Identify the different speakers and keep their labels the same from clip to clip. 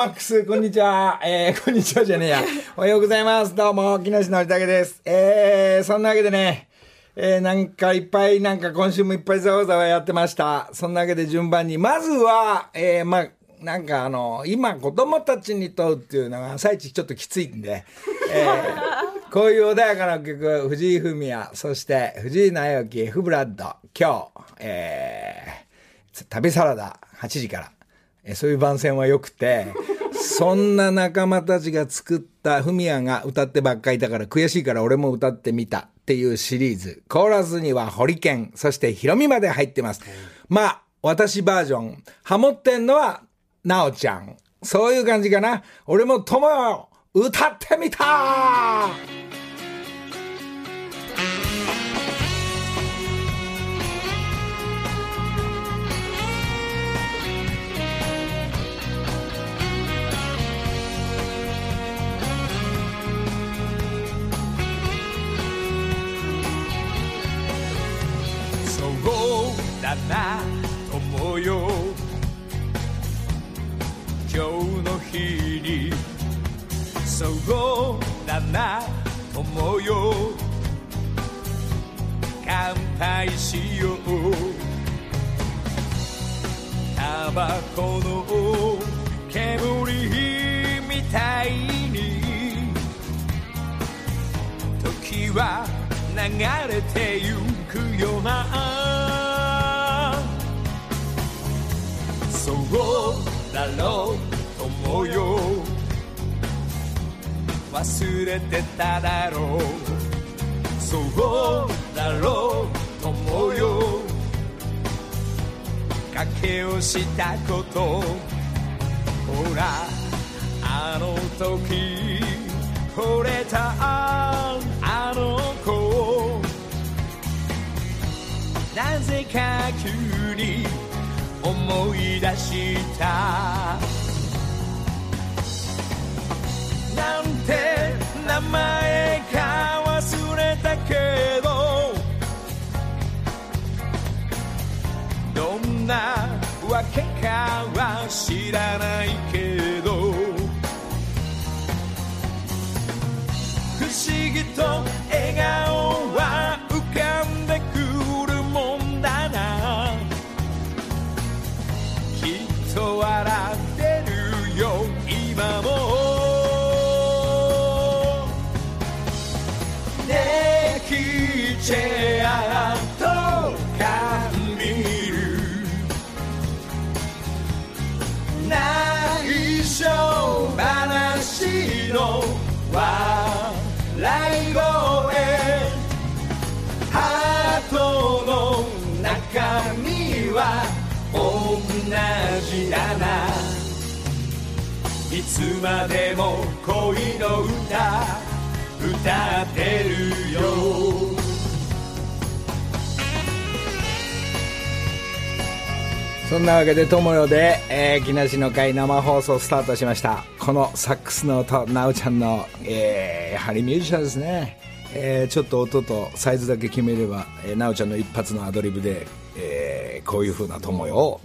Speaker 1: マックス、こんにちは。えー、こんにちはじゃねえや。おはようございます。どうも、木梨憲武です。えー、そんなわけでね、えー、なんかいっぱい、なんか今週もいっぱいざわざわやってました。そんなわけで順番に、まずは、えー、まあ、なんかあの、今子供たちに問うっていうのが朝一ちょっときついんで、えー、こういう穏やかな曲、藤井フミヤ、そして藤井直之、F ブラッド、今日、えー、旅サラダ8時から。えそういう番宣は良くて、そんな仲間たちが作ったフミヤが歌ってばっかりだから悔しいから俺も歌ってみたっていうシリーズ。コーラスにはホリケン、そしてヒロミまで入ってます。まあ、私バージョン、ハモってんのは、なおちゃん。そういう感じかな。俺も友よ、歌ってみた
Speaker 2: そうだな友よ。今日の日にそうだな友よ。乾杯しよう。タバコの煙みたいに時は流れてゆくよ。なそうだろう？友よ忘れてただろう？そうだろう？友よ賭けをしたこと。ほらあの時惚れたあの子。なぜか急に思い出した。なんて名前か忘れたけどどんなわけかは知らないけど不思議と笑顔までも恋の歌歌ってるよ
Speaker 1: そんなわけで、友よで、えー、木梨の会生放送スタートしました。このサックスの音、なおちゃんの、えー、やはりミュージシャンですね。えー、ちょっと音とサイズだけ決めれば、えー、なおちゃんの一発のアドリブで、こういう風な友よを、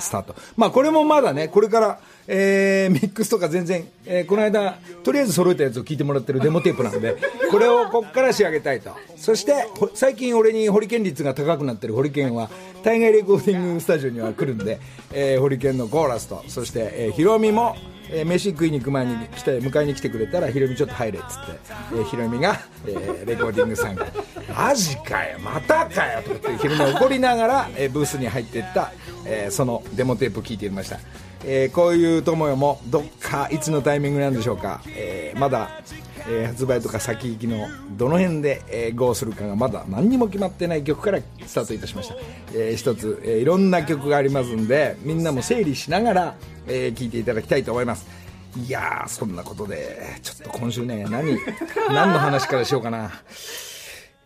Speaker 1: スタート。まあこれもまだね、これから、えー、ミックスとか全然、えー、この間、とりあえず揃えたやつを聞いてもらってるデモテープなんで、これをこっから仕上げたいと。そして、ほ最近俺にホリケン率が高くなってるホリケンは、大概レコーディングスタジオには来るんで、えー、ホリケンのコーラスと、そして、えー、ヒロミも、えー、飯食いに行く前に来て、迎えに来てくれたら、ヒロミちょっと入れっつって、えー、ヒロミが、えー、レコーディング参加。マジかよ、またかよとかって、ヒロミ怒りながら、えー、ブースに入っていった、えー、そのデモテープを聞いていました。えー、こういう友よもどっかいつのタイミングなんでしょうか、えー、まだ、えー、発売とか先行きのどの辺で、えー、ゴーするかがまだ何にも決まってない曲からスタートいたしました、えー、一つ、えー、いろんな曲がありますんでみんなも整理しながら、えー、聴いていただきたいと思います。いやーそんなことでちょっと今週ね何 何の話からしようかな。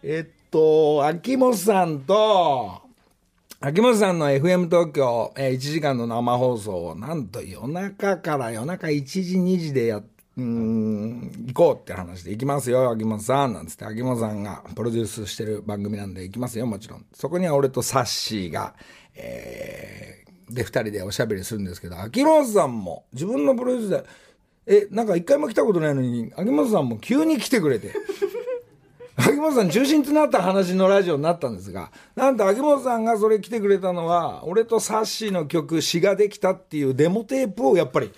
Speaker 1: えっと秋元さんと秋元さんの FM 東京、えー、1時間の生放送をなんと夜中から夜中1時2時でやっうん。行こうって話で行きますよ。秋元さんなんつって。秋元さんがプロデュースしてる番組なんで行きますよ。もちろん。そこには俺とサッシーが、えー、で、二人でおしゃべりするんですけど、秋元さんも自分のプロデュースで、え、なんか一回も来たことないのに、秋元さんも急に来てくれて、秋元さん中心となった話のラジオになったんですが、なんと秋元さんがそれ来てくれたのは、俺とサッシーの曲、詩ができたっていうデモテープをやっぱり、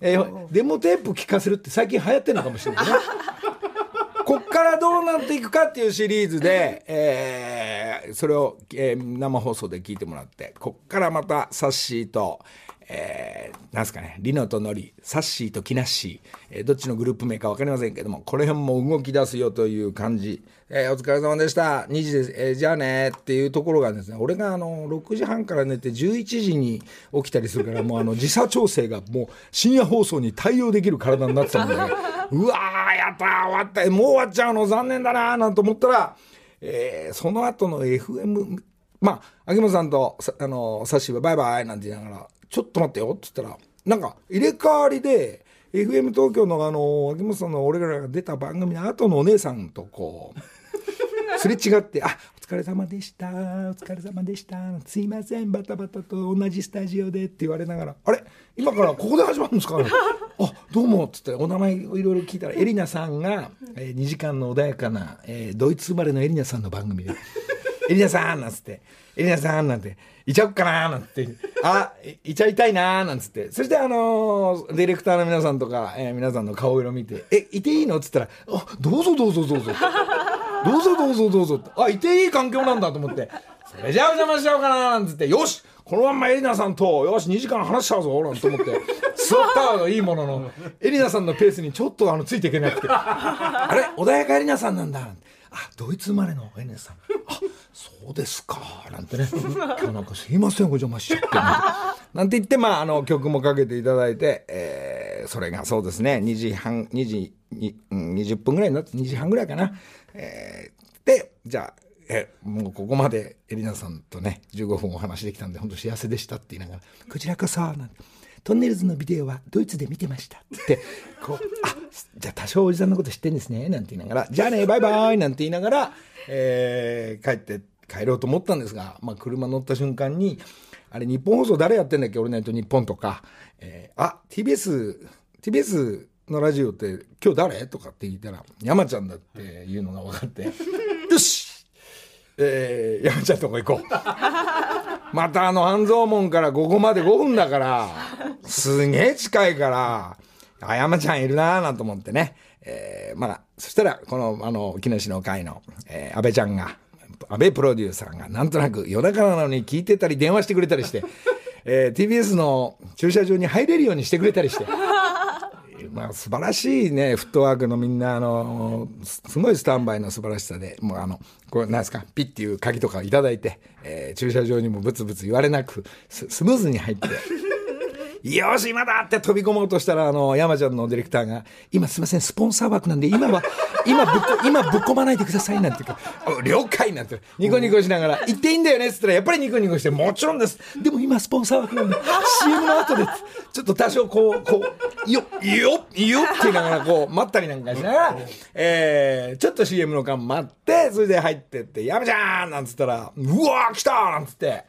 Speaker 1: えーデモテープ聞かせるって最近流行ってるのかもしれないね。こっからどうなっていくかっていうシリーズで、えーそれを、えー生放送で聞いてもらって、こっからまたサッシーと、えーなんすかね、リノとノリ、サッシーとキナッシー、えーどっちのグループ名か分かりませんけども、これ辺も動き出すよという感じ。えーお疲れ様でした。2時です。えーじゃあねっていうところがですね、俺があの、6時半から寝て11時に起きたりするから、もうあの、時差調整がもう深夜放送に対応できる体になってたんで、うわー、やったー、終わった、もう終わっちゃうの？残念だなーなんて思ったら、えーその後の FM、まあ、秋元さんと、さあの、サッシーはバイバイなんて言いながら、ちょっと待ってよ。って言ったら、なんか入れ替わりで、FM 東京のあの、秋元さんの俺らが出た番組の後のお姉さんとこう、すれ違って、あ、お疲れ様でした、お疲れ様でした、すいません、バタバタと同じスタジオでって言われながら、あれ今からここで始まるんですか あ、どうもっつって、お名前をいろいろ聞いたら、エリナさんが、え2時間の穏やかな、えードイツ生まれのエリナさんの番組で、エリナさんなんつって、エリナさんなんて、いちゃおっかななんて、あ、いちゃいたいななんつって、そしてあのーディレクターの皆さんとか、えー皆さんの顔色見て、え、いていいの？っつったら、あ、どうぞどうぞどうぞ。どうぞどうぞどうぞ。って。あ、いていい環境なんだと思って、それじゃあお邪魔しちゃおうかななんつって、よしこのまんまエリナさんと、よし2時間話しちゃうぞなんて思って、座ったはいいものの、エリナさんのペースにちょっとあの、ついていけなくて、あれ穏やかエリナさんなんだ。なんてあ、ドイツ生まれのエリナさん。あ、そうですか。なんてね。今日なんかすいません、お邪魔しちゃって。なんてなんて言って、まあ、あの、曲もかけていただいて、えーそれがそうですね、2時半、2時に、うん20分ぐらいになって、2時半ぐらいかな。えーで、じゃあ、え、もうここまでエリナさんとね、15分お話できたんで、本当幸せでしたって言いながら、こちらこそ、なんて。トンネルズのビデオはドイツで見てましたって、こう、あ、じゃあ多少おじさんのこと知ってんですね、なんて言いながら、じゃあね、バイバイ。なんて言いながら、えー帰って、帰ろうと思ったんですが、まあ車乗った瞬間に、あれ日本放送誰やってんだっけ？俺ないと日本とか、えーあ、TBS、TBS のラジオって今日誰？とかって聞いたら、山ちゃんだっていうのが分かって、えー、山ちゃんとこ行こう。またあの半蔵門からここまで5分だから、すげえ近いから、あ、山ちゃんいるなーなんて思ってね。えー、まあ、そしたら、この、あの、木梨の会の、えー、安倍ちゃんが、安倍プロデューサーが、なんとなく夜中なのに聞いてたり電話してくれたりして、えー、TBS の駐車場に入れるようにしてくれたりして、まあ、素晴らしいね、フットワークのみんな、あの、すごいスタンバイの素晴らしさで、もうあの、これ、なんですか、ピッっていう鍵とかいただいて、えー駐車場にもブツブツ言われなく、スムーズに入って、よし、今だって飛び込もうとしたら、あの、山ちゃんのディレクターが、今すいません、スポンサー枠なんで、今は、今ぶっ、今ぶっ込まないでください、なんて言う。か、了解なんて、ニコニコしながら、言っていいんだよねって言ったら、やっぱりニコニコして、もちろんです。でも今スポンサー枠なんで、CM の後で、ちょっと多少こう、こう、よ、よ、よって言いながら、こう、待ったりなんかしながら、えー、ちょっと CM の間待って、それで入ってって、山ちゃんなんつったら、うわー来たなんつって、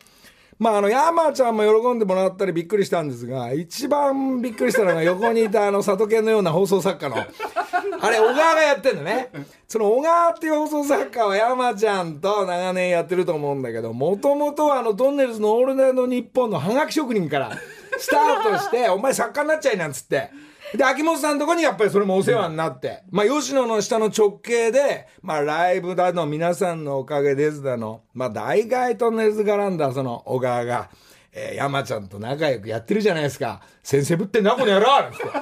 Speaker 1: まあ、あの、山ちゃんも喜んでもらったりびっくりしたんですが、一番びっくりしたのが横にいたあの、里犬のような放送作家の、あれ、小川がやってんのね。その小川っていう放送作家は山ちゃんと長年やってると思うんだけど、もともとはあの、ドンネルズのオールナイトニッポンのハガキ職人からスタートして、お前作家になっちゃいなんつって。で、秋元さんのとこにやっぱりそれもお世話になって、まあ、吉野の下の直系で、まあ、ライブだの、皆さんのおかげですだの、まあ、大概トンネルズ絡んだ、その、小川が、えー山ちゃんと仲良くやってるじゃないですか。先生ぶってんな、この野郎なんつって。こ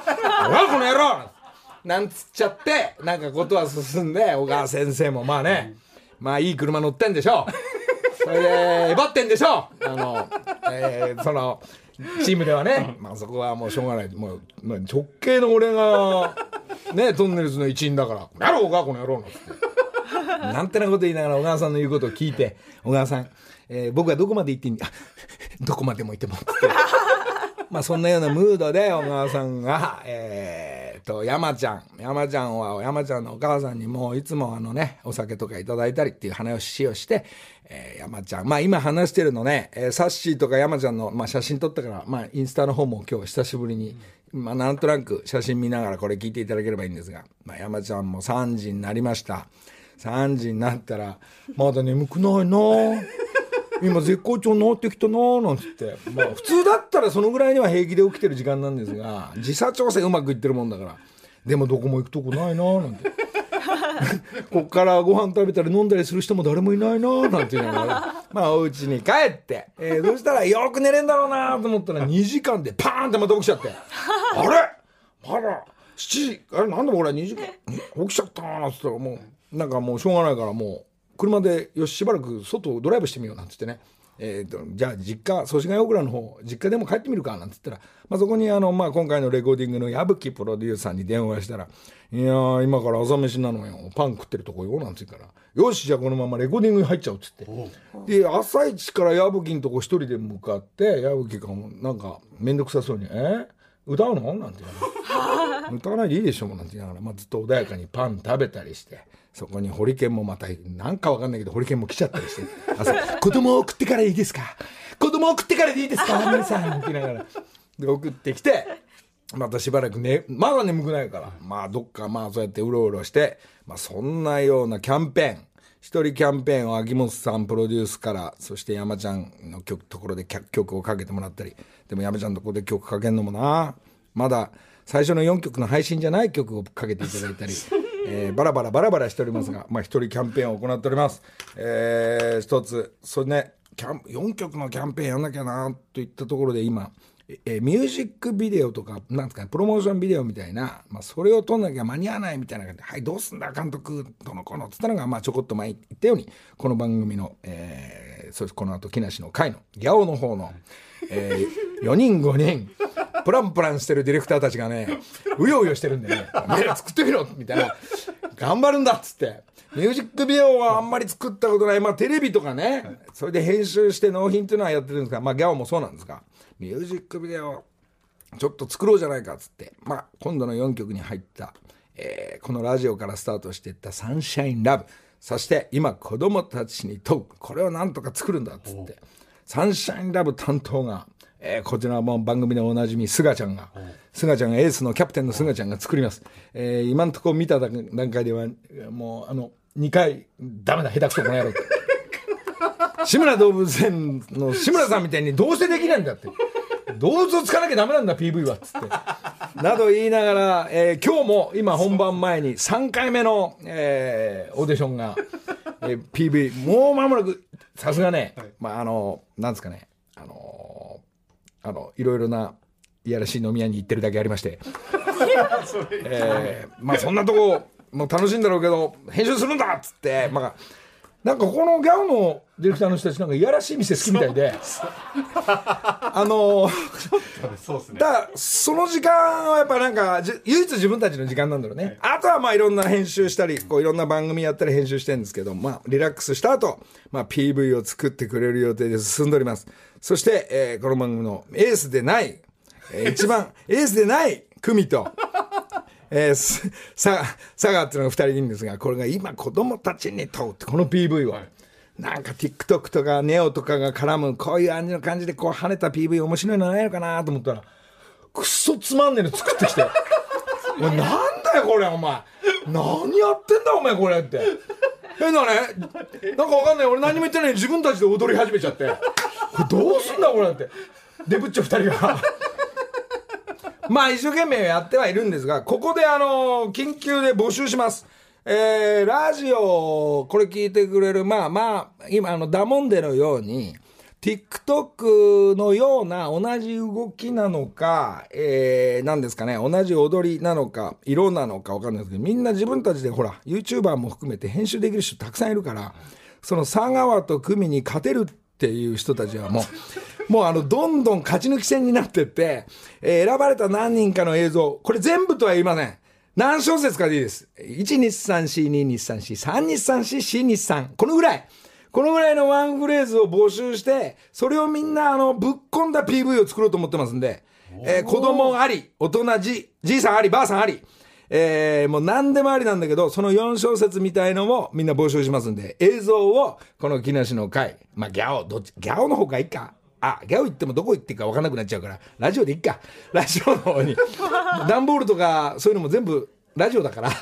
Speaker 1: の野郎なんつってなんつっちゃって、なんかことは進んで、小川先生もまあね、まあいい車乗ってんでしょう。それで、えばってんでしょう。あの、えーその、チームではね、まあそこはもうしょうがない。もう、まあ直系の俺が、ね、トンネルズの一員だから、やろうか、この野郎なんつって。なんてなこと言いながら小川さんの言うことを聞いて、小川さん、えー僕はどこまで行っていいんだ、あ どこまでも行っても、つって。まあそんなようなムードで小川さんが、えー、と、山ちゃん。山ちゃんは、山ちゃんのお母さんにもういつもあのね、お酒とかいただいたりっていう話をして、えー、山ちゃん。まあ今話してるのね、えー、サッシーとか山ちゃんの、まあ写真撮ったから、まあインスタの方も今日久しぶりに、まあなんとなく写真見ながらこれ聞いていただければいいんですが、まあ山ちゃんも3時になりました。3時になったら、まだ眠くないな今絶好調治ってきたななんつって。まあ普通だったらそのぐらいには平気で起きてる時間なんですが、時差調整うまくいってるもんだから。でもどこも行くとこないななんて。こっからご飯食べたり飲んだりする人も誰もいないななんて言いながら、まあお家に帰って、えー、そしたらよく寝れんだろうなと思ったら2時間でパーンってまた起きちゃって。あれ？まだ7時、あれなんで俺2時間起きちゃったななんつったらもう、なんかもうしょうがないからもう、車でよししばらく外ドライブしてみようなんつってね。えーと、じゃあ実家祖師ヶ谷大倉の方実家でも帰ってみるかなんつったら、まあ、そこにあの、まあ、今回のレコーディングの矢吹プロデューサーに電話したら「いや今から朝飯なのよパン食ってるとこよ」なんつうから「よしじゃあこのままレコーディングに入っちゃう」っつってで朝一から矢吹のとこ一人で向かって矢吹がもなんか面倒くさそうに「え？歌うの?」なんて言う 歌わないでいいでしょ」なんて言いながら、まあ、ずっと穏やかにパン食べたりして。そこにホリケンもまたなんかわかんないけどホリケンも来ちゃったりして。朝子供を送ってからいいですか？子供を送ってからでいいですか？皆さんって言いながら。で送ってきてまたしばらくねまだ眠くないから。まあどっかまあそうやってうろうろして、まあ、そんなようなキャンペーン。一人キャンペーンを秋元さんプロデュースからそして山ちゃんの曲ところで曲をかけてもらったり。でも山ちゃんのところで曲かけるのもな。まだ最初の4曲の配信じゃない曲をかけていただいたり。えー、バラバラバラバラしておりますが、まあ、一人キャンペーンを行っております。えー、一つ、それね、キャン4曲のキャンペーンやんなきゃなといったところで今、えー、ミュージックビデオとか、なんですかね、プロモーションビデオみたいな、まあ、それを撮んなきゃ間に合わないみたいな感じで、はい、どうすんだ、監督、とのこの、つったのが、まあ、ちょこっと前言ったように、この番組の、えー、そしてこの後、木梨の会の、ギャオの方の、えー、4人5人、プランプランしてるディレクターたちがね、うようよしてるんでね、お前ら作ってみろみたいな、頑張るんだっつって。ミュージックビデオはあんまり作ったことない。まあテレビとかね、それで編集して納品っていうのはやってるんですが、まあギャオもそうなんですが、ミュージックビデオちょっと作ろうじゃないかっつって、まあ今度の4曲に入った、えー、このラジオからスタートしていったサンシャインラブ。そして今子供たちに問う。これをなんとか作るんだっつって、サンシャインラブ担当が、えー、こちらも番組でおなじみ、すがちゃんが、すがちゃんがエースのキャプテンのすがちゃんが作ります。えー、今のところ見た段階では、もう、あの、2回、ダメだ、下手くそこの野郎。志村動物園の志村さんみたいにどうしてできないんだって。動物をつかなきゃダメなんだ、PV は。つって。など言いながら、えー、今日も今本番前に3回目の、えー、オーディションが、えー、PV、もう間もなく、さすがね、まあ、あの、なんですかね、あの、あの、いろいろないやらしい飲み屋に行ってるだけありまして、えー、まあそんなとこもう楽しいんだろうけど編集するんだっつってまあなんかこのギャオのディレクターの人たちなんかいやらしい店好きみたいで。あのそうすね。だその時間はやっぱなんか唯一自分たちの時間なんだろうね、はい、あとはまあいろんな編集したりこういろんな番組やったり編集してるんですけどまあリラックスした後、まあ PV を作ってくれる予定で進んでおります。そして、えー、この番組のエースでないえー、一番エースでない組と、えー、佐賀っていうのが二人いるんですが、これが今子供たちに問うって、この PV を。はいなんか TikTok とか NEO とかが絡む、こういう感じでこう跳ねた PV 面白いのないのかなと思ったら、くっそつまんねえの作ってきて。お前なんだよこれお前。何やってんだお前これって。変だね。なんかわかんない。俺何も言ってない自分たちで踊り始めちゃって。これどうすんだこれって。デブッチョ二人が。まあ一生懸命やってはいるんですが、ここであの、緊急で募集します。えー、ラジオ、これ聞いてくれる、まあまあ、今、あの、ダモンデのように、TikTok のような同じ動きなのか、えー、何ですかね、同じ踊りなのか、色なのかわかんないですけど、みんな自分たちでほら、YouTuber も含めて編集できる人たくさんいるから、その佐川と組に勝てるっていう人たちはもう、もうあの、どんどん勝ち抜き戦になってって、えー、選ばれた何人かの映像、これ全部とは言いません。何小節かでいいです。1日3、4、2日3、4、3日3、4、4日3。このぐらい。このぐらいのワンフレーズを募集して、それをみんなあの、ぶっ込んだ PV を作ろうと思ってますんで、えー子供あり、大人じ、じいさんあり、ばあさんあり。えーもう何でもありなんだけど、その4小節みたいのもみんな募集しますんで、映像をこの木梨の会、まあギャオ、どっち、ギャオの方がいいか。あ、ギャオ行ってもどこ行っていいか分かんなくなっちゃうから、ラジオでいいか。ラジオの方に。段ボールとかそういうのも全部ラジオだから。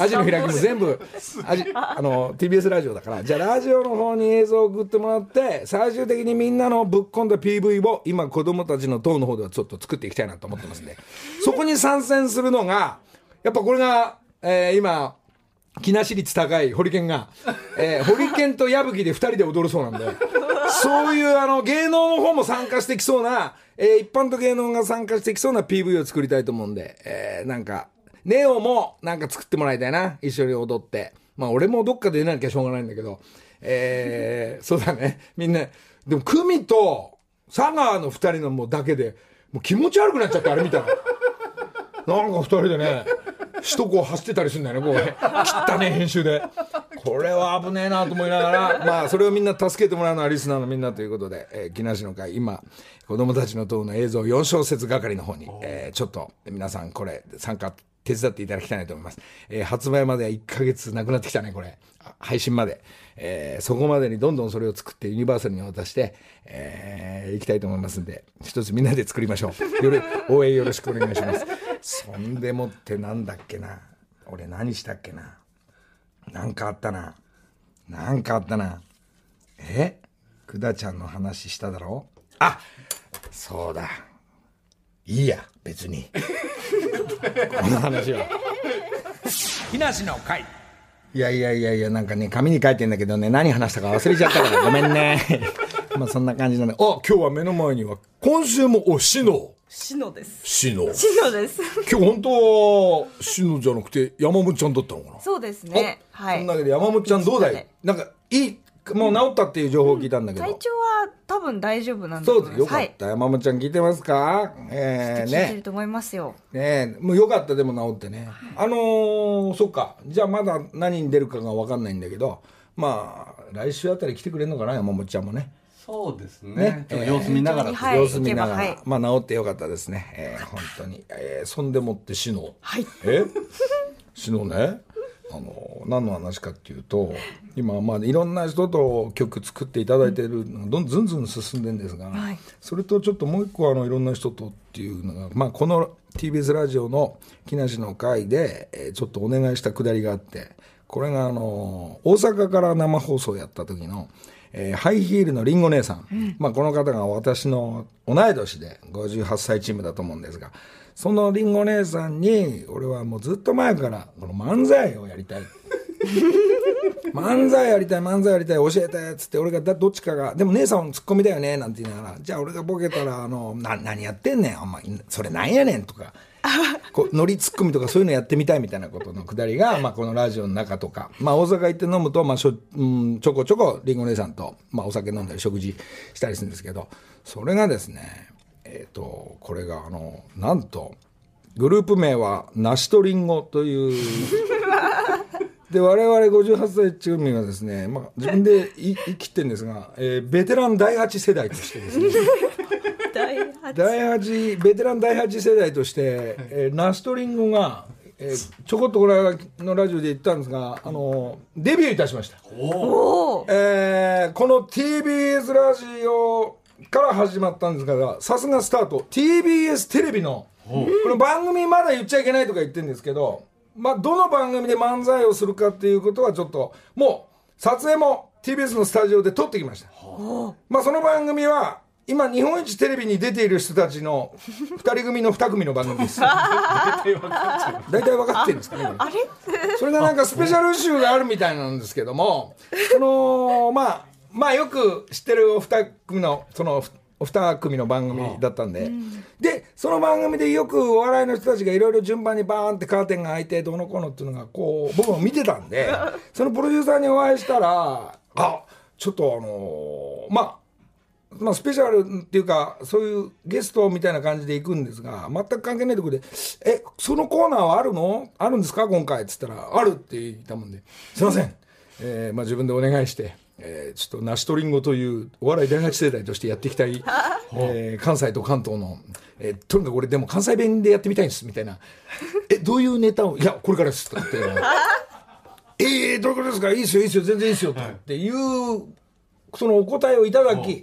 Speaker 1: アジの開きも全部アジあの TBS ラジオだからじゃあラジオの方に映像を送ってもらって最終的にみんなのぶっ込んだ PV を今子供たちの党の方ではちょっと作っていきたいなと思ってますんでそこに参戦するのがやっぱこれが、えー今木梨率高いホリケンが、えーホリケンと矢吹で2人で踊るそうなんでそういうあの芸能の方も参加してきそうな、えー一般と芸能が参加してきそうな PV を作りたいと思うんで、えーなんかネオもなんか作ってもらいたいな。一緒に踊って。まあ俺もどっかで出なきゃしょうがないんだけど。えーそうだね。みんなでも久美と佐川の2人のもうだけでもう気持ち悪くなっちゃってあれ見たら。なんか二人でね、首都高走ってたりするんだよね、こうね。切ったね、編集で。これは危ねえなと思いながら、まあ、それをみんな助けてもらうのはリスナーのみんなということで、えー、木梨の会、今、子供たちの党の映像4小節係の方に、えーちょっと、皆さんこれ、参加、手伝っていただきたいなと思います。えー発売までは1ヶ月なくなってきたね、これ。あ配信まで。えーそこまでにどんどんそれを作ってユニバーサルに渡して、えーいきたいと思いますんで、一つみんなで作りましょう。よろ応援よろしくお願いします。そんでもってなんだっけな。俺何したっけな。なんかあったな。なんかあったな。え？くだちゃんの話しただろ？あそうだ。いいや、別に。この話は。
Speaker 2: 木梨の会
Speaker 1: いやいやいやいや、なんかね、紙に書いてんだけどね、何話したか忘れちゃったから、ごめんね。まあそんな感じなんで、あ、今日は目の前には、今週も、お、シノ。
Speaker 3: シノです。
Speaker 1: シノ。
Speaker 3: シノです。
Speaker 1: 今日本当は、シノじゃなくて、山本ちゃんだったのかな？
Speaker 3: そうですね。はい。
Speaker 1: そんなわけで山本ちゃんどうだい？なんか、いい、もう治ったっていう情報を聞いたんだけど。
Speaker 3: 体調は多分大丈夫なんだと
Speaker 1: そう。ですよかった、山本ちゃん聞いてますか？えー、ね
Speaker 3: 聞いてると思いますよ。
Speaker 1: ねもうよかったでも治ってね、あのー、そっかじゃあまだ何に出るかが分かんないんだけどまあ来週あたり来てくれるのかな山本ちゃんもね
Speaker 4: そうですね。
Speaker 1: ね。
Speaker 4: 様子見ながら、
Speaker 3: はい
Speaker 1: 様子見ながら、
Speaker 3: 行け
Speaker 1: まあ治ってよかったですね、えー、本当に、えー、そんでもって死の
Speaker 3: はい。
Speaker 1: え？死のね。あの何の話かっていうと今まあいろんな人と曲作っていただいてるのがどんずんずん進んでるんですが、
Speaker 3: はい。
Speaker 1: それとちょっともう一個あのいろんな人とっていうのが、まあ、この TBS ラジオの木梨の会で、えーちょっとお願いしたくだりがあってこれがあの大阪から生放送やった時の、えーハイヒールのりんご姉さん、まあ、この方が私の同い年で58歳チームだと思うんですがそのりんご姉さんに俺はもうずっと前からこの漫才を やりたい。漫才やりたい漫才やりたい教えてっつって俺がだどっちかがでも姉さんツッコミだよねなんて言いながらじゃあ俺がボケたらあのな何やってんねんお前それなんやねんとか こうノリツッコミとかそういうのやってみたいみたいなことのくだりが、まあ、このラジオの中とか、まあ、大阪行って飲むと、まあしょうん、ちょこちょこりんご姉さんと、まあ、お酒飲んだり食事したりするんですけどそれがですねえっ、とこれがあのなんとグループ名は「梨とりんご」という。で我々58歳チームがですね、まあ、自分でい生きてるんですが、えーベテラン第8世代としてですね
Speaker 3: 第八。
Speaker 1: 第8ベテラン第8世代として、えーナストリンゴが、えーちょこっとこれのラジオで言ったんですが、あのデビューいたしました、
Speaker 3: おお。
Speaker 1: えーこの TBS ラジオから始まったんですがさすがスタート。TBS テレビのこの番組まだ言っちゃいけないとか言ってるんですけど、まあ、どの番組で漫才をするかっていうことはちょっともう撮影も TBS のスタジオで撮ってきました、まあ、その番組は今日本一テレビに出ている人たちの2人組の2組の番組です。大体分かってるんですかね
Speaker 3: あれ
Speaker 1: それがなんかスペシャル集があるみたいなんですけども、その、まあ、まあよく知ってるお二組の、その、お二組の番組だったんで、で、その番組でよくお笑いの人たちがいろいろ順番にバーンってカーテンが開いて、どうのこうのっていうのが、こう、僕も見てたんで、そのプロデューサーにお会いしたら、あ、ちょっとあのまあ、まあ、スペシャルっていうか、そういうゲストみたいな感じで行くんですが、全く関係ないところで、え、そのコーナーはあるの？あるんですか？今回っつったら、あるって言ったもんで、すいません。えーまあ、自分でお願いして、えーちょっと、ナシトリンゴというお笑い第八世代としてやっていきたい えー関西と関東の、えーとにかく俺でも関西弁でやってみたいんですみたいな。えどういうネタを？いやこれからですとかって。えー、どういうことですか？いいですよいいですよ全然いいですよっていうそのお答えをいただき、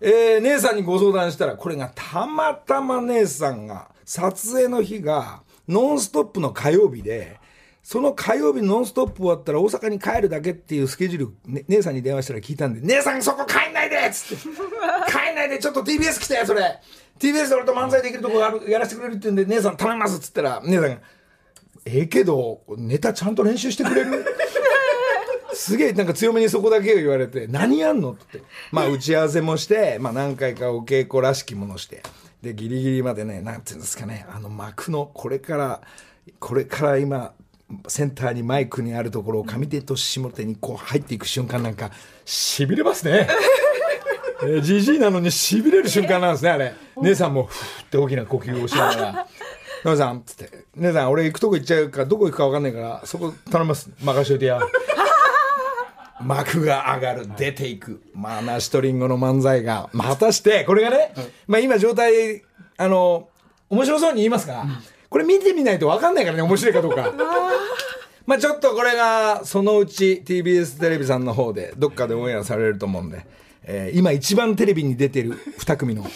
Speaker 1: えー姉さんにご相談したらこれがたまたま姉さんが撮影の日が「ノンストップ!」の火曜日でその火曜日ノンストップ終わったら大阪に帰るだけっていうスケジュール、ね、姉さんに電話したら聞いたんで「姉さんそこ帰んないで!」っつって「帰んないでちょっと TBS 来てそれ TBS で俺と漫才できるとこあるやらせてくれるって言うんで姉さん頼みます」っつったら姉さんが「ええけどネタちゃんと練習してくれる?」すげえなんか強めにそこだけを言われて、何やんのって。まあ打ち合わせもして、まあ何回かお稽古らしきものして。で、ギリギリまでね、なんていうんですかね、あの幕の、これから、これから今、センターにマイクにあるところを上手と下手にこう入っていく瞬間なんか、痺れますね。じじいなのに痺れる瞬間なんですね、あれ。姉さんも、ふーって大きな呼吸をしながら。姉さん、つって、姉さん、俺行くとこ行っちゃうから、どこ行くか分かんないから、そこ頼みます。任しといてや。幕が上がる、出ていく。まあ、ナシとリンゴの漫才が、まあ、果たして、これがね、まあ今状態、あの、面白そうに言いますが、これ見てみないと分かんないからね、面白いかどうか。まあちょっとこれが、そのうち TBS テレビさんの方で、どっかでオンエアされると思うんで、えー今一番テレビに出てる二組の、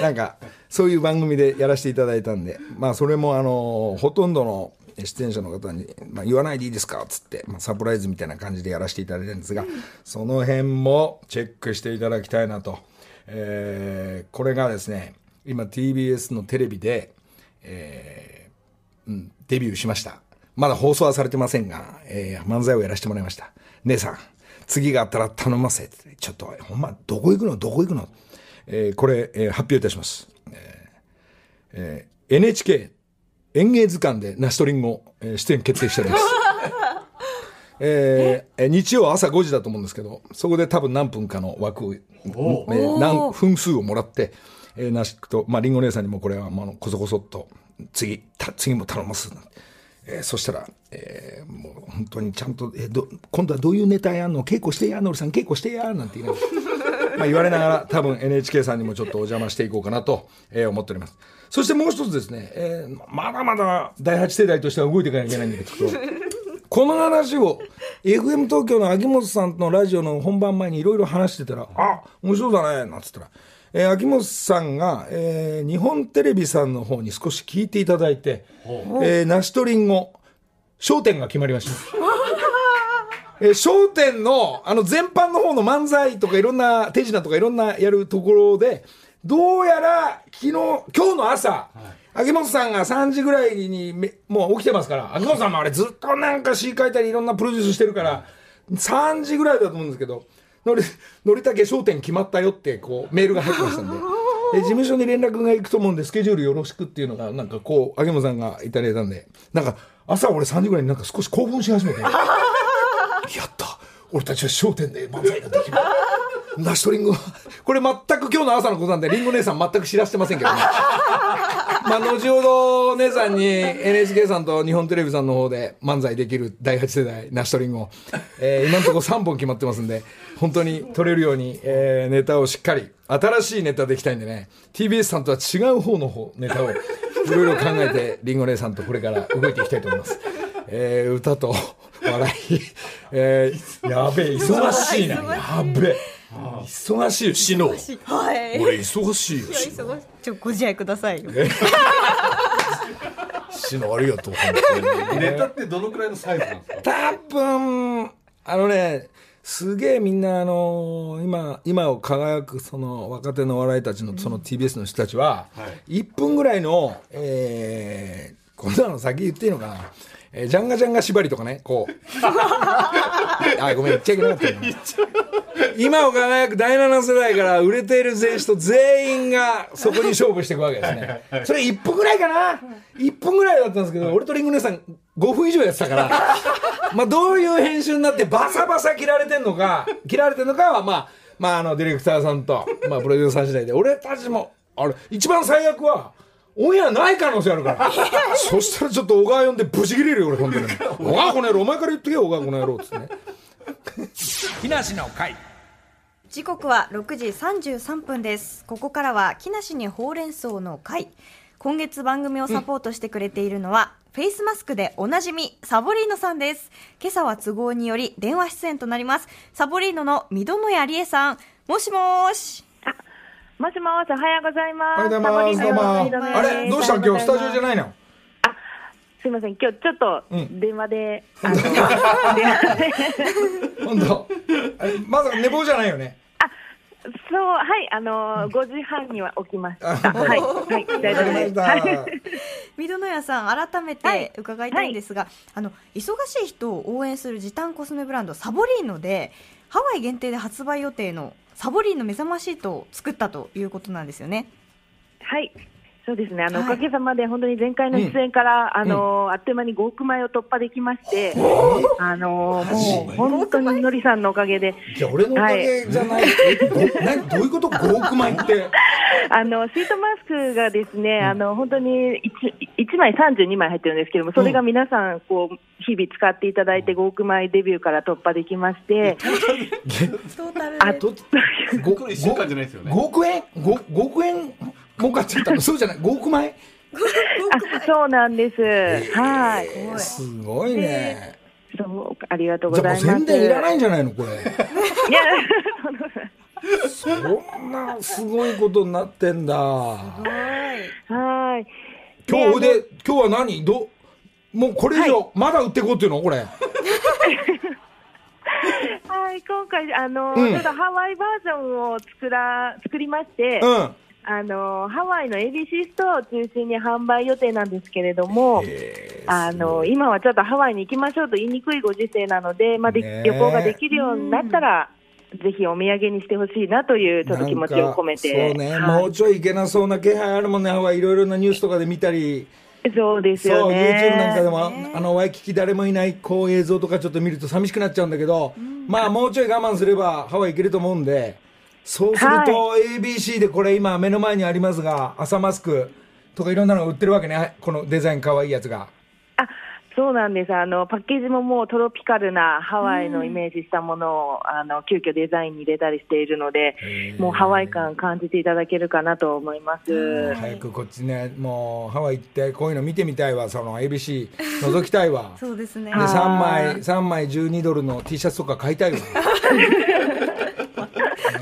Speaker 1: なんか、そういう番組でやらせていただいたんで、まあ、それも、あの、ほとんどの出演者の方に、まあ、言わないでいいですかっつって、まあ、サプライズみたいな感じでやらせていただいたんですが、その辺もチェックしていただきたいなと。えーこれがですね、今 TBS のテレビで、えーうん、デビューしました。まだ放送はされてませんが、えー漫才をやらせてもらいました。姉さん、次があったら頼ませって。ちょっと、ほんま、どこ行くの？どこ行くの？えーこれ、えー発表いたします。えーえー NHK 演芸図鑑でナシトリンゴ、えー出演決定しております。えーえー日曜朝5時だと思うんですけど、そこで多分何分かの枠を、えー何分数をもらって、えー、なしと、まあ、リンゴ姉さんにもこれは、まあこそこそっと、次、た次も頼ます。えーそしたら、えーもう本当にちゃんと、えーど、今度はどういうネタやんの？稽古してや、のりさん稽古してや、なんて言いながらまあ言われながら多分 NHK さんにもちょっとお邪魔していこうかなと、えー思っております。そしてもう一つですね、えーまだまだ第8世代としては動いていかなきゃいけないんだけど、この話を FM 東京の秋元さんのラジオの本番前にいろいろ話してたら、あ、面白だね、なんつったら、えー秋元さんが、えー日本テレビさんの方に少し聞いていただいて、えー、梨とリンゴ、焦点が決まりました。えー、焦点の、あの、全般の方の漫才とかいろんな、手品とかいろんなやるところで、どうやら、昨日、今日の朝、秋元さんが3時ぐらいにめもう起きてますから、秋元さんもあれずっとなんか詩書いたりいろんなプロデュースしてるから、3時ぐらいだと思うんですけど、のり、のりたけ焦点決まったよって、こう、メールが入ってましたんで。で事務所に連絡が行くと思うんで、スケジュールよろしくっていうのが、なんかこう、秋元さんがいただいたんで、なんか、朝俺3時ぐらいになんか少し興奮し始めて、やった。俺たちは焦点で漫才ができる。ナシトリンゴこれ全く今日の朝のことなんで、リンゴ姉さん全く知らせてませんけどね。まあ、後ほど姉さんに NHK さんと日本テレビさんの方で漫才できる第8世代ナシトリンゴ、えー今のところ3本決まってますんで、本当に取れるように、えーネタをしっかり、新しいネタできたいんでね、TBS さんとは違う方の方、ネタをいろいろ考えて、リンゴ姉さんとこれから動いていきたいと思います。えー歌と笑い、えーやべえ、忙しいな、やべえ。忙しいよ、シノ。
Speaker 3: はい。
Speaker 1: 俺忙しいよ、シノ。
Speaker 3: 忙しいちょご自愛くださいよ。
Speaker 1: シノ ありがとう。
Speaker 4: ネタってどのくらいのサイズなんですか？
Speaker 1: 多分、あのね、すげえみんな、あの今、今を輝くその若手の笑いたちのその TBS の人たちは、1分ぐらいの、えーこんなの先言っていいのかな、えージャンガジャンガ縛りとかね、こう。あ、ごめん、言っちゃいけなかったよな今を輝く第7世代から売れている選手と全員がそこに勝負していくわけですね。それ1分ぐらいかな ?1 分ぐらいだったんですけど、俺とリンゴ姉さん5分以上やってたから、まあどういう編集になってバサバサ切られてんのか、切られてんのかは、まあ、まああのディレクターさんと、まあプロデューサー次第で、俺たちも、あれ、一番最悪は、オンエアない可能性あるから。そしたらちょっと小川呼んでブチ切れるよ、俺、本当に。小川この野郎、お前から言っとけよ、小川この野郎、つってね。木梨の会。
Speaker 3: 時刻は6時33分ですここからは木梨にほうれん草の会今月番組をサポートしてくれているのは、フェイスマスクでおなじみサボリーノさんです今朝は都合により電話出演となりますサボリーノの三戸谷理恵さんもしもーし
Speaker 5: もしもし、おはようござい
Speaker 1: お
Speaker 5: ます。
Speaker 1: はようございます。どうも。あれ？どうした？今日スタジオじゃないの？
Speaker 5: あ、すいません、今日ちょっと
Speaker 1: うん
Speaker 5: 電話で、
Speaker 1: 本当？まさか寝坊じゃないよね？
Speaker 5: そう、はい、あの、5時半には起きました。
Speaker 1: あ
Speaker 5: はい、はい、大丈夫です。はい
Speaker 3: 三戸谷さん改め
Speaker 5: はい。
Speaker 3: て伺いたいんですが、あの忙しい人を応援する時短コスメブランドサボリーノでハワイ限定で発売予定のサボリンの目覚まシートを作ったということなんですよね
Speaker 5: はい。そうですね、あの、
Speaker 3: はい。
Speaker 5: おかげさまで、本当に前回の出演から、あの、あっという間に5億枚を突破できまして、あの、もう、本当にのりさんのおかげで、
Speaker 1: じゃあ俺のおかげじゃない、えご何？どういうこと？5億枚って。
Speaker 5: あのシートマスクがですね、あの本当に 1, 1枚32枚入ってるんですけども、それが皆さん、こう日々使っていただいて、5億枚デビューから突破できまして、
Speaker 3: トータル。
Speaker 5: あ
Speaker 1: と
Speaker 4: これ一週間じゃないですよね。
Speaker 1: 5億円？5, 5億円？儲かっちゃったの？そうじゃない？5億枚？
Speaker 5: あそうなんです、はい、
Speaker 1: すごいね。
Speaker 5: そうありがとうございます。
Speaker 1: 宣伝いらないんじゃないの？これ。
Speaker 5: いや。
Speaker 1: そんなすごいことになってんだ。
Speaker 5: はい。
Speaker 1: 今日
Speaker 5: で
Speaker 1: で今日は何？どもうこれ以上、まだ売っていこうっていうの？これ。
Speaker 5: はい、今回あの、
Speaker 1: うん。
Speaker 5: ちょっとハワイバージョンを作ら作りまして、
Speaker 1: うん
Speaker 5: あのハワイの ABC ストアを中心に販売予定なんですけれども、あの今はちょっとハワイに行きましょうと言いにくいご時世なので、まあ、で
Speaker 1: ねえ。
Speaker 5: 旅行ができるようになったら、ぜひお土産にしてほしいなというちょっと気持ちを込めて、
Speaker 1: そうね、
Speaker 5: はい。
Speaker 1: もうちょいいけなそうな気配あるもんねハワイ。いろいろなニュースとかで見たり。
Speaker 5: そうです
Speaker 1: そう
Speaker 5: よね。
Speaker 1: YouTube なんかでもあのワイキキ誰もいないこう映像とかちょっと見ると寂しくなっちゃうんだけど、まあもうちょい我慢すればハワイ行けると思うんでそうすると ABC でこれ今目の前にありますが朝マスクとかいろんなのが売ってるわけね。このデザインかわいいやつが。
Speaker 5: あそうなんです。あの、パッケージももうトロピカルなハワイのイメージしたものを、あの急遽デザインに入れたりしているので、もうハワイ感感じていただけるかなと思います。
Speaker 1: 早くこっちねもうハワイ行ってこういうの見てみたいわ。その ABC 覗きたいわ。
Speaker 3: そうですね。
Speaker 1: で3枚三枚12ドルの T シャツとか買いたいわ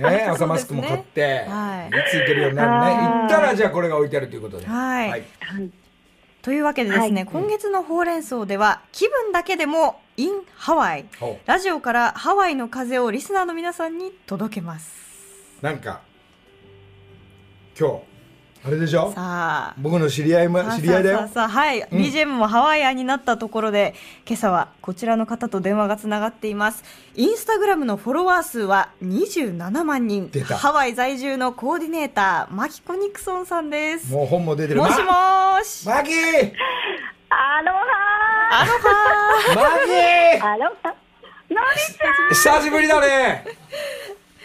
Speaker 1: ね 朝マスクも買って、
Speaker 3: はい。
Speaker 1: いつ行けるようになるね。
Speaker 5: はい。
Speaker 1: 行ったらじゃあこれが置いてあるということで。
Speaker 3: はい。
Speaker 5: はい。
Speaker 3: というわけでですね、
Speaker 5: はい。
Speaker 3: 今月のほうれん草では気分だけでも in ハワイ。
Speaker 1: ほ
Speaker 3: ラジオからハワイの風をリスナーの皆さんに届けます。
Speaker 1: なんか今日あれでしょ？
Speaker 3: さあ。
Speaker 1: 僕の知り合いも知り合いだよ。
Speaker 3: さあさあはい、BGM もハワイアンになったところで今朝はこちらの方と電話がつながっています。インスタグラムのフォロワー数は27万人。
Speaker 1: 出た。
Speaker 3: ハワイ在住のコーディネーターマキコ・ニクソンさんです。も
Speaker 1: もう本も出てる。
Speaker 3: しも
Speaker 1: ま
Speaker 3: ーし。
Speaker 1: マギー
Speaker 5: アロハ。
Speaker 3: アロハ
Speaker 1: マギー
Speaker 5: アロハ。のりちゃん。
Speaker 1: 久しぶりだね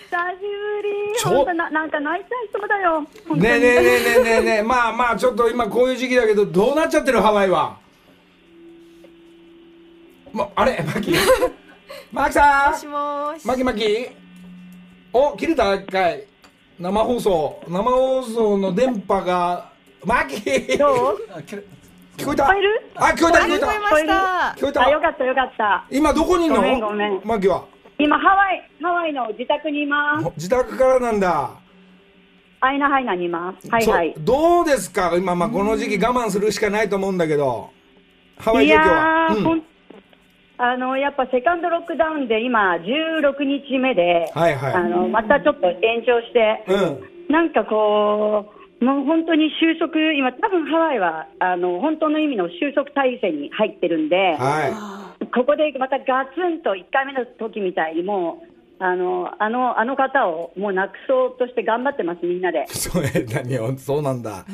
Speaker 5: 久しぶり。ななんか泣いちゃいそうだよ。
Speaker 1: ねえねえねえねえねえ まあまあちょっと今こういう時期だけどどうなっちゃってる？ハワイは。もあれ？マキ？マキさ
Speaker 3: もし
Speaker 1: ん
Speaker 3: もーし。
Speaker 1: マキマキ？お切れた？一回。生放送。生放送の電波が。マキ！聞
Speaker 5: どう？
Speaker 1: こえた？
Speaker 5: 聞こえる？
Speaker 1: あ聞こえた聞こえた。
Speaker 3: 聞こえた。
Speaker 5: よ
Speaker 1: た。
Speaker 5: かったよかった。
Speaker 1: 今どこにいんの？マキは
Speaker 5: 今ハワイ、ハワイの自宅にいます。
Speaker 1: 自宅からなんだ。
Speaker 5: アイナハイナにいます。はいはい。
Speaker 1: どうですか？今、まあ、この時期我慢するしかないと思うんだけどハワイ
Speaker 5: い
Speaker 1: 状況
Speaker 5: や
Speaker 1: は、
Speaker 5: ー、ほんあのやっぱセカンドロックダウンで今16日目で、
Speaker 1: はいはい。
Speaker 5: あのまたちょっと延長して、
Speaker 1: うん。
Speaker 5: なんかこう、もう本当に収束、今、多分ハワイはあの本当の意味の収束体制に入ってるんで、
Speaker 1: は
Speaker 5: ここでまたガツンと1回目の時みたいに、もうあのあのあの方をもうなくそうとして頑張ってます、みんなで
Speaker 1: い。そうえ何よそうなんだ。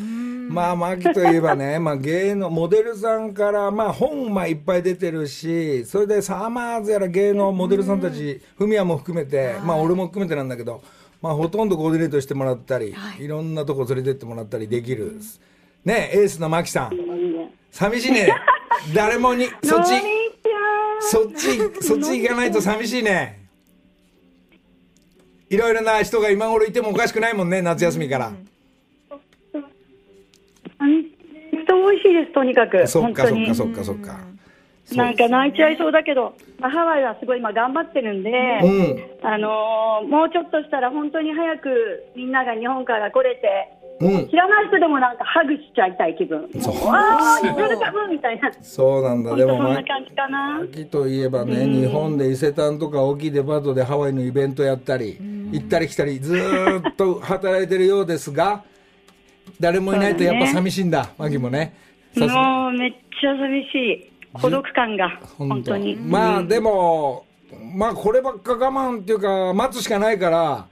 Speaker 1: まあ、マキといえばね、まあ、芸能、モデルさんから、まあ、本、まあ、いっぱい出てるし、それでサマーズやら芸能モデルさんたち、フミヤも含めて、まあ、俺も含めてなんだけど、まあ、ほとんどコーディネートしてもらったり、い、ろんなとこ連れてってもらったりできる。ね、エースのマキさん。寂しいね。誰もに、そっちそっち、そっち行かないと寂しいね。いろいろな人が今頃いてもおかしくないもんね、夏休みから。
Speaker 6: 人多いしいです、とにかく。
Speaker 1: そっかそっか。そっかそっか。
Speaker 6: なん。か泣いちゃいそうだけど、まあ、ハワイはすごい今頑張ってるん。で、
Speaker 1: うん。
Speaker 6: あのーもうちょっとしたら本当に早くみん。なが日本から来れて、
Speaker 1: うん
Speaker 6: 知。らない人でもなんかハグしちゃいたい気分。
Speaker 1: そう
Speaker 6: わー、いけるかもみたいな。
Speaker 1: そうなんだ。でも、
Speaker 6: 本当そん
Speaker 1: ま
Speaker 6: な感じかな。
Speaker 1: 秋といえばね、日本で伊勢丹とか大きいデパートでハワイのイベントやったり、行ったり来たり、ずーっと働いてるようですが、誰もいないとやっぱ寂しいんだ、マギもね。
Speaker 6: もうめっちゃ寂しい。孤独感が、本当に。
Speaker 1: まあでも、まあこればっか我慢っていうか、待つしかないから、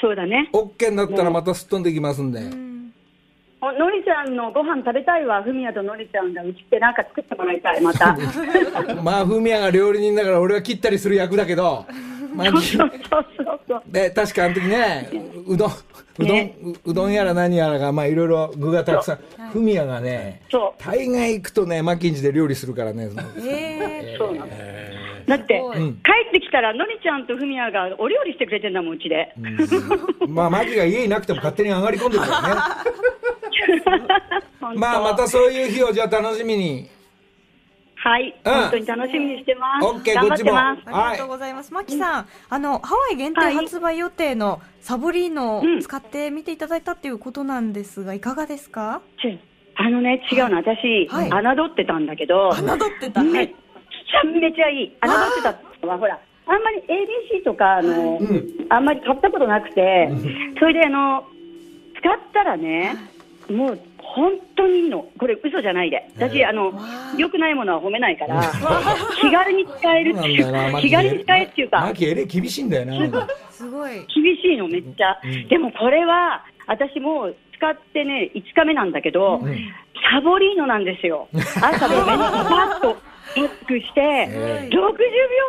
Speaker 6: そうだね。
Speaker 1: OK になったらまたすっ飛んできますんで。
Speaker 6: おのりちゃんのご飯食べたいわ、ふみやとのりちゃんがうちってなんか作ってもらいたい、また。
Speaker 1: まあ、ふみやが料理人だから俺は切ったりする役だけど、マギ
Speaker 6: そうそうそうそう。
Speaker 1: で確かあの時ねううどんうどん、
Speaker 6: ね。
Speaker 1: ううどんやら何やらがまあいろいろ具がたくさん。フミヤがね
Speaker 6: そう。
Speaker 1: 大概行くとねマッキンジで料理するからね
Speaker 3: え
Speaker 6: そうなの。だって、帰ってきたらのりちゃんとふみやがお料理してくれてんだもん、うちで。
Speaker 1: まあマギが家いなくても勝手に上がり込んでるからね。まあまたそういう日をじゃあ楽しみに。
Speaker 6: はい、
Speaker 1: うん。
Speaker 6: 本当に楽しみにしてます。
Speaker 1: オッケー
Speaker 6: 頑張ってます。
Speaker 3: ーありがとうございます。マキさん、あの、ハワイ限定発売予定のサボリーノを使ってみていただいたっていうことなんですが、いかがですか？
Speaker 6: ちあのね、違うの、私、
Speaker 3: はい。
Speaker 6: 侮ってたんだけど、
Speaker 3: 侮ってた。
Speaker 6: めっめちゃいい。侮ってたのは、ほら、あんまり ABC とか、あの、あんまり買ったことなくて、それで、あの、使ったらね、もう、本当にいいの。これ、嘘じゃないで。私、あの、良くないものは褒めないから、気軽に使えるってい
Speaker 1: そう
Speaker 6: 気軽に使えるっていうか。
Speaker 1: マ、キエレ厳しいんだよな。
Speaker 3: すごい。
Speaker 6: 厳しいの、めっちゃ。でもこれは、私もう使ってね、5日目なんだけど、サボリーノなんですよ。朝もめっちゃパッとパックして、60秒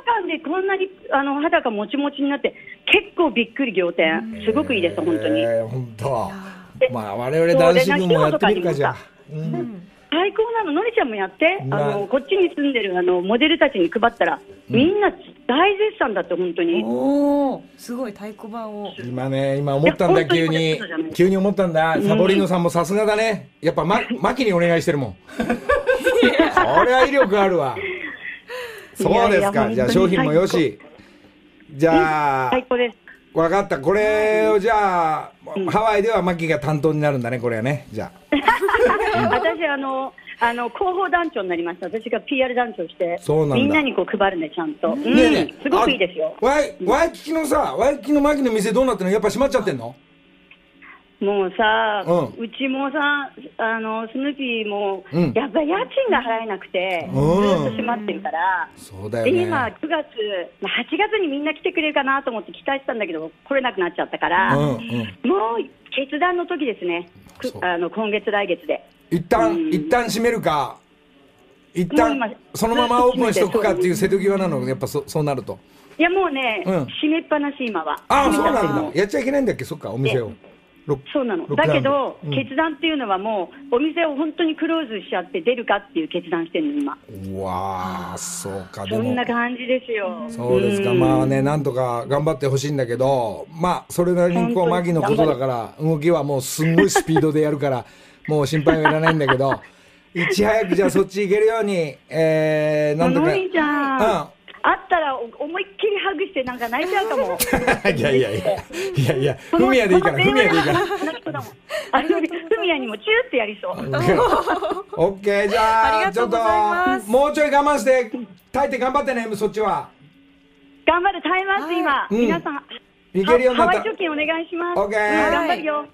Speaker 6: 間でこんなにあの肌がもちもちになって、結構びっくり仰天。すごくいいです、本当に。
Speaker 1: えー本当。
Speaker 6: で
Speaker 1: まあ我々男子軍もやってみるかじゃあ。うん。
Speaker 6: 最高なの、のりちゃんもやって、あのこっちに住んでるあのモデルたちに配ったら、みんな大絶賛だって、本当に。
Speaker 3: おお、すごい太鼓判を。
Speaker 1: 今ね、今思ったんだ、急に。急に思ったんだ。サボリーノさんもさすがだね。やっぱ、ま、マキにお願いしてるもん。これは威力あるわ。そうですか。じゃあ商品もよし。じゃあ
Speaker 6: 最、高です。
Speaker 1: わかった。これをじゃあ、ハワイではマキが担当になるんだね、これはね。じゃ
Speaker 6: 私あのあの広報団長になりました。私が PR 団長して、
Speaker 1: そうなんだ
Speaker 6: みんなにこう配るねちゃんと。
Speaker 1: ねえねえ
Speaker 6: すごくいいですよ。
Speaker 1: あワイ、ワイキキのさ、ワイキキのマキの店どうなってんの？やっぱ閉まっちゃってんの？
Speaker 6: もうさ、
Speaker 1: う
Speaker 6: うちもさ、あのスヌーピーも、
Speaker 1: うん
Speaker 6: やっぱり家賃が払えなくて、ずっ
Speaker 1: うん
Speaker 6: と閉まってるから。
Speaker 1: そうだよ
Speaker 6: で今、
Speaker 1: ね
Speaker 6: 9。月、まあ、8月にみんな来てくれるかなと思って期待してたんだけど、来れなくなっちゃったから、
Speaker 1: うんうん。
Speaker 6: もう決断の時ですね、あの今月、来月で。
Speaker 1: 一旦、
Speaker 6: うん
Speaker 1: 一旦閉めるか、一旦そのままオープンしとくかっていう瀬戸際なの、やっぱそそうなると。
Speaker 6: いやもうね、
Speaker 1: うん
Speaker 6: 閉めっぱなし、今は。
Speaker 1: ああ、そうなんだ。やっちゃいけないんだっけ、そっか、お店を。
Speaker 6: そうなの。だけど、
Speaker 1: うん
Speaker 6: 決断っていうのはもう、お店を本当にクローズしちゃって出るかっていう決断してるの、今。
Speaker 1: うわあ、そうか、で
Speaker 6: そん
Speaker 1: も
Speaker 6: な。感じですよ。
Speaker 1: そうですか、
Speaker 6: ん
Speaker 1: まあね、なんとか頑張ってほしいんだけど、まあ、それなりにこう、マギのことだから、動きはもうすんごいスピードでやるから、もう心配はいらないんだけど、いち早くじゃあそっち行けるように、えー、なんとか。
Speaker 6: のりちゃん、
Speaker 1: うん
Speaker 6: 会ったらお思いっきりハグしてなんか泣いちゃうかも。
Speaker 1: いやいやいや、いやいや、
Speaker 6: そ
Speaker 1: フミヤでいいから、フミヤでいいから。
Speaker 6: 泣きそうだもんあのフミヤにもチューってやりそう。
Speaker 1: オッケー、じゃあ、ちょっ
Speaker 3: と
Speaker 1: もうちょい我慢して、耐えて頑張ってね、そっちは。
Speaker 6: 頑張る、耐えます、今。
Speaker 1: うん
Speaker 6: 皆さん、
Speaker 1: いけるようになった
Speaker 6: ハワイ貯金お願いします。
Speaker 1: オッケー
Speaker 6: うん頑張るよ。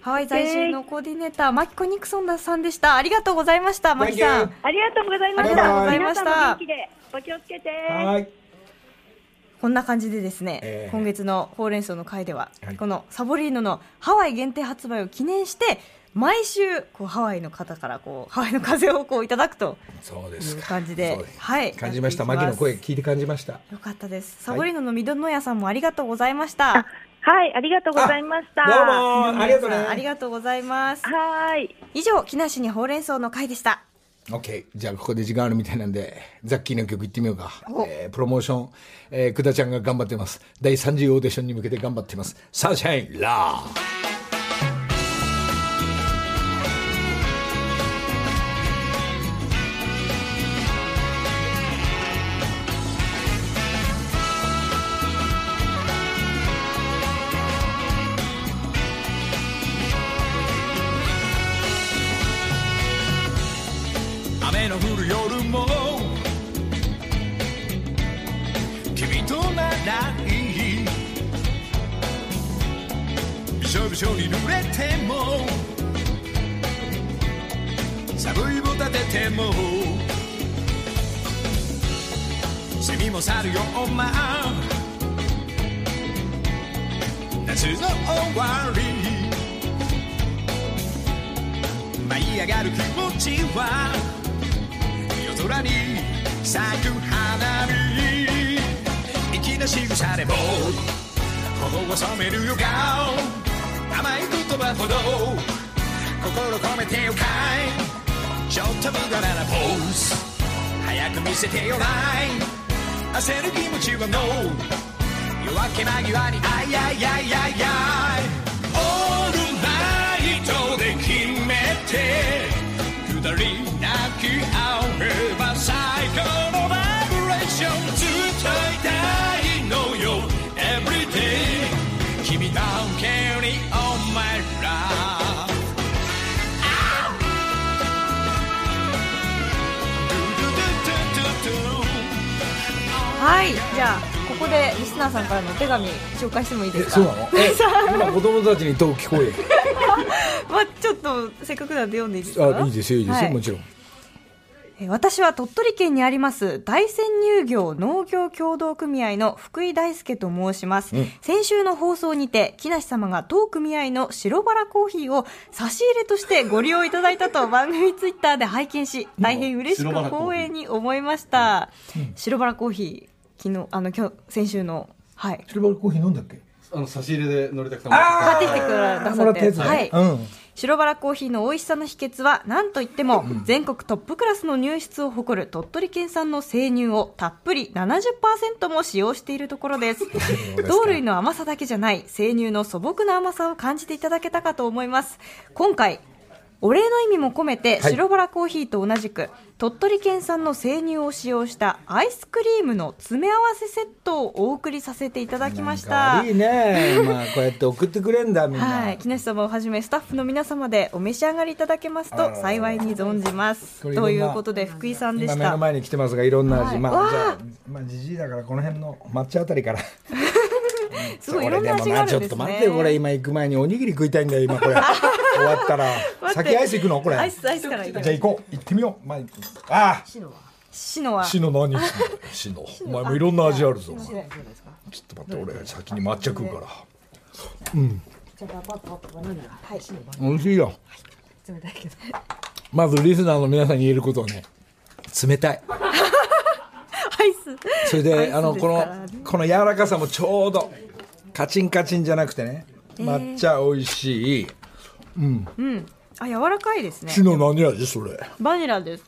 Speaker 3: ハワイ在住のコーディネーター、マキコ・ニクソンさんでした。ありがとうございました、マキさん。
Speaker 6: ありがとうございました。
Speaker 1: ありがとうござ
Speaker 3: いました
Speaker 6: お気をつけて。
Speaker 1: はい。
Speaker 3: こんな感じでですね、
Speaker 1: ええ
Speaker 3: 今月のほうれん草の会では、
Speaker 1: はい
Speaker 3: このサボリーノのハワイ限定発売を記念して毎週こうハワイの方からこうハワイの風をこういただくという
Speaker 1: そうですか。
Speaker 3: 感じではい
Speaker 1: 感じました。マギの声聞いて感じました。
Speaker 3: よかったですサボリーノの緑野屋さんもありがとうございました
Speaker 5: はい、ありがとうございました。
Speaker 1: どうもありがとうね。
Speaker 3: ありがとうございます
Speaker 5: はーい。
Speaker 3: 以上木梨にほうれん草の会でした
Speaker 1: OK。じゃあ、ここで時間あるみたいなんで、ザッキーの曲いってみようか。えープロモーション、えー、くだちゃんが頑張ってます。第30オーディションに向けて頑張ってます。サンシャインラー
Speaker 2: 焦る気持ちはノー夜明け間際にあいあいあいあいあい。オールナイトで決めて下り泣き合えば最高のバイブレーション。
Speaker 3: じゃあここでリスナーさんからのお手紙紹介してもいいですか？
Speaker 1: そうなの？え、今子供たちにどう聞こえる？
Speaker 3: まあちょっとせっかくなんで読んでいいですか？
Speaker 1: あ、いいですよ、いいですよ、
Speaker 3: はい。
Speaker 1: もちろん。
Speaker 3: えー私は鳥取県にあります大山乳業農業協同組合の福井大輔と申します、先週の放送にて木梨様が当組合の白バラコーヒーを差し入れとしてご利用いただいたと番組ツイッターで拝見し大変嬉しく光栄に思いました。白バラコーヒー昨日あの今日先週のはい。
Speaker 1: シルバーコーヒー飲んだっけ？
Speaker 4: あの差し入れで乗りたくさん
Speaker 3: 買ってきてくださって。はい。
Speaker 1: うん。
Speaker 3: 白バラコーヒーの美味しさの秘訣は何といっても、全国トップクラスの乳質を誇る鳥取県産の生乳をたっぷり70%も使用しているところです。同類の甘さだけじゃない生乳の素朴な甘さを感じていただけたかと思います。今回お礼の意味も込めて、
Speaker 1: はい
Speaker 3: 白バラコーヒーと同じく鳥取県産の生乳を使用したアイスクリームの詰め合わせセットをお送りさせていただきました
Speaker 1: いいね。まあ、こうやって送ってくれんだ、みんな。
Speaker 3: はい、木梨様をはじめスタッフの皆様でお召し上がりいただけますと幸いに存じます。ということで福井さんで
Speaker 1: 今
Speaker 3: した。
Speaker 1: 目の前に来てますが、いろんな味。
Speaker 3: はい
Speaker 1: まあ、じあ、じじいだから、この辺の抹茶あたりから。
Speaker 3: すごいいろんな味があるんですね。
Speaker 1: ちょっと待ってよ、これ、今行く前におにぎり食いたいんだよ、今これ。終わったら。先アイス行くの？これ。
Speaker 3: アイスアイスから。
Speaker 1: じゃあ行こう。行ってみよう。まあ、ああ。
Speaker 3: シノは
Speaker 1: シノ何？シノ。お前もいろんな味あるぞ。ちょっと待って、俺先に抹茶食うから。うん。美味しいよ。まずリスナーの皆さんに言えることはね、冷たい。
Speaker 3: アイス。
Speaker 1: それで、あの、このこの柔らかさもちょうど、カチンカチンじゃなくてね、抹茶美味しい。
Speaker 3: うん。あ柔らかいですね
Speaker 1: シ。ノ何味それ。
Speaker 3: バニラです。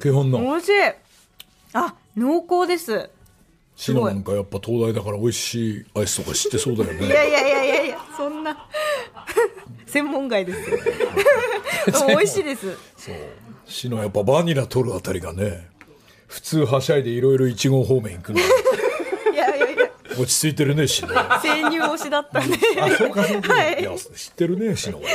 Speaker 1: 基本の。
Speaker 3: 美味しい。あ濃厚です。
Speaker 1: シノなんかやっぱ東大だから美味しいアイスとか知ってそうだよね。
Speaker 3: いやいやいやいやいやそんな 専門外ですよ。美味しいです。
Speaker 1: シノやっぱバニラ取るあたりがね、普通はしゃいでいろいろいちご方面行くの。
Speaker 3: いやいやいや
Speaker 1: 落ち着いてるね、シノ。あ、
Speaker 3: 生乳推しだったんで。
Speaker 1: そうかそうか。
Speaker 3: はい
Speaker 1: いや、知ってるね、シノは。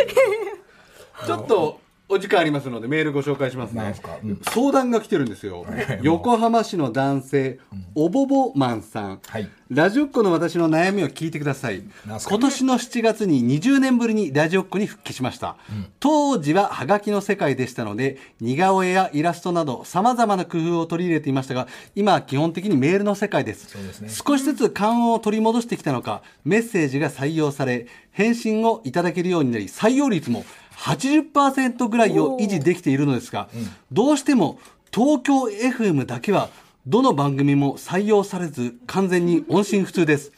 Speaker 4: ちょっとお時間ありますのでメールご紹介しますね
Speaker 1: すか？うん。
Speaker 4: 相談が来てるんですよ。
Speaker 1: はい。
Speaker 4: 横浜市の男性おぼぼマンさん。
Speaker 1: はい。
Speaker 4: ラジオっ子の私の悩みを聞いてください。
Speaker 1: なんすか？
Speaker 4: 今年の7月に20年ぶりにラジオっ子に復帰しました、当時はハガキの世界でしたので似顔絵やイラストなど様々な工夫を取り入れていましたが今は基本的にメールの世界です。
Speaker 1: うですね。
Speaker 4: 少しずつ勘を取り戻してきたのかメッセージが採用され返信をいただけるようになり採用率も80%ぐらいを維持できているのですが、どうしても東京 FM だけはどの番組も採用されず完全に音信不通です。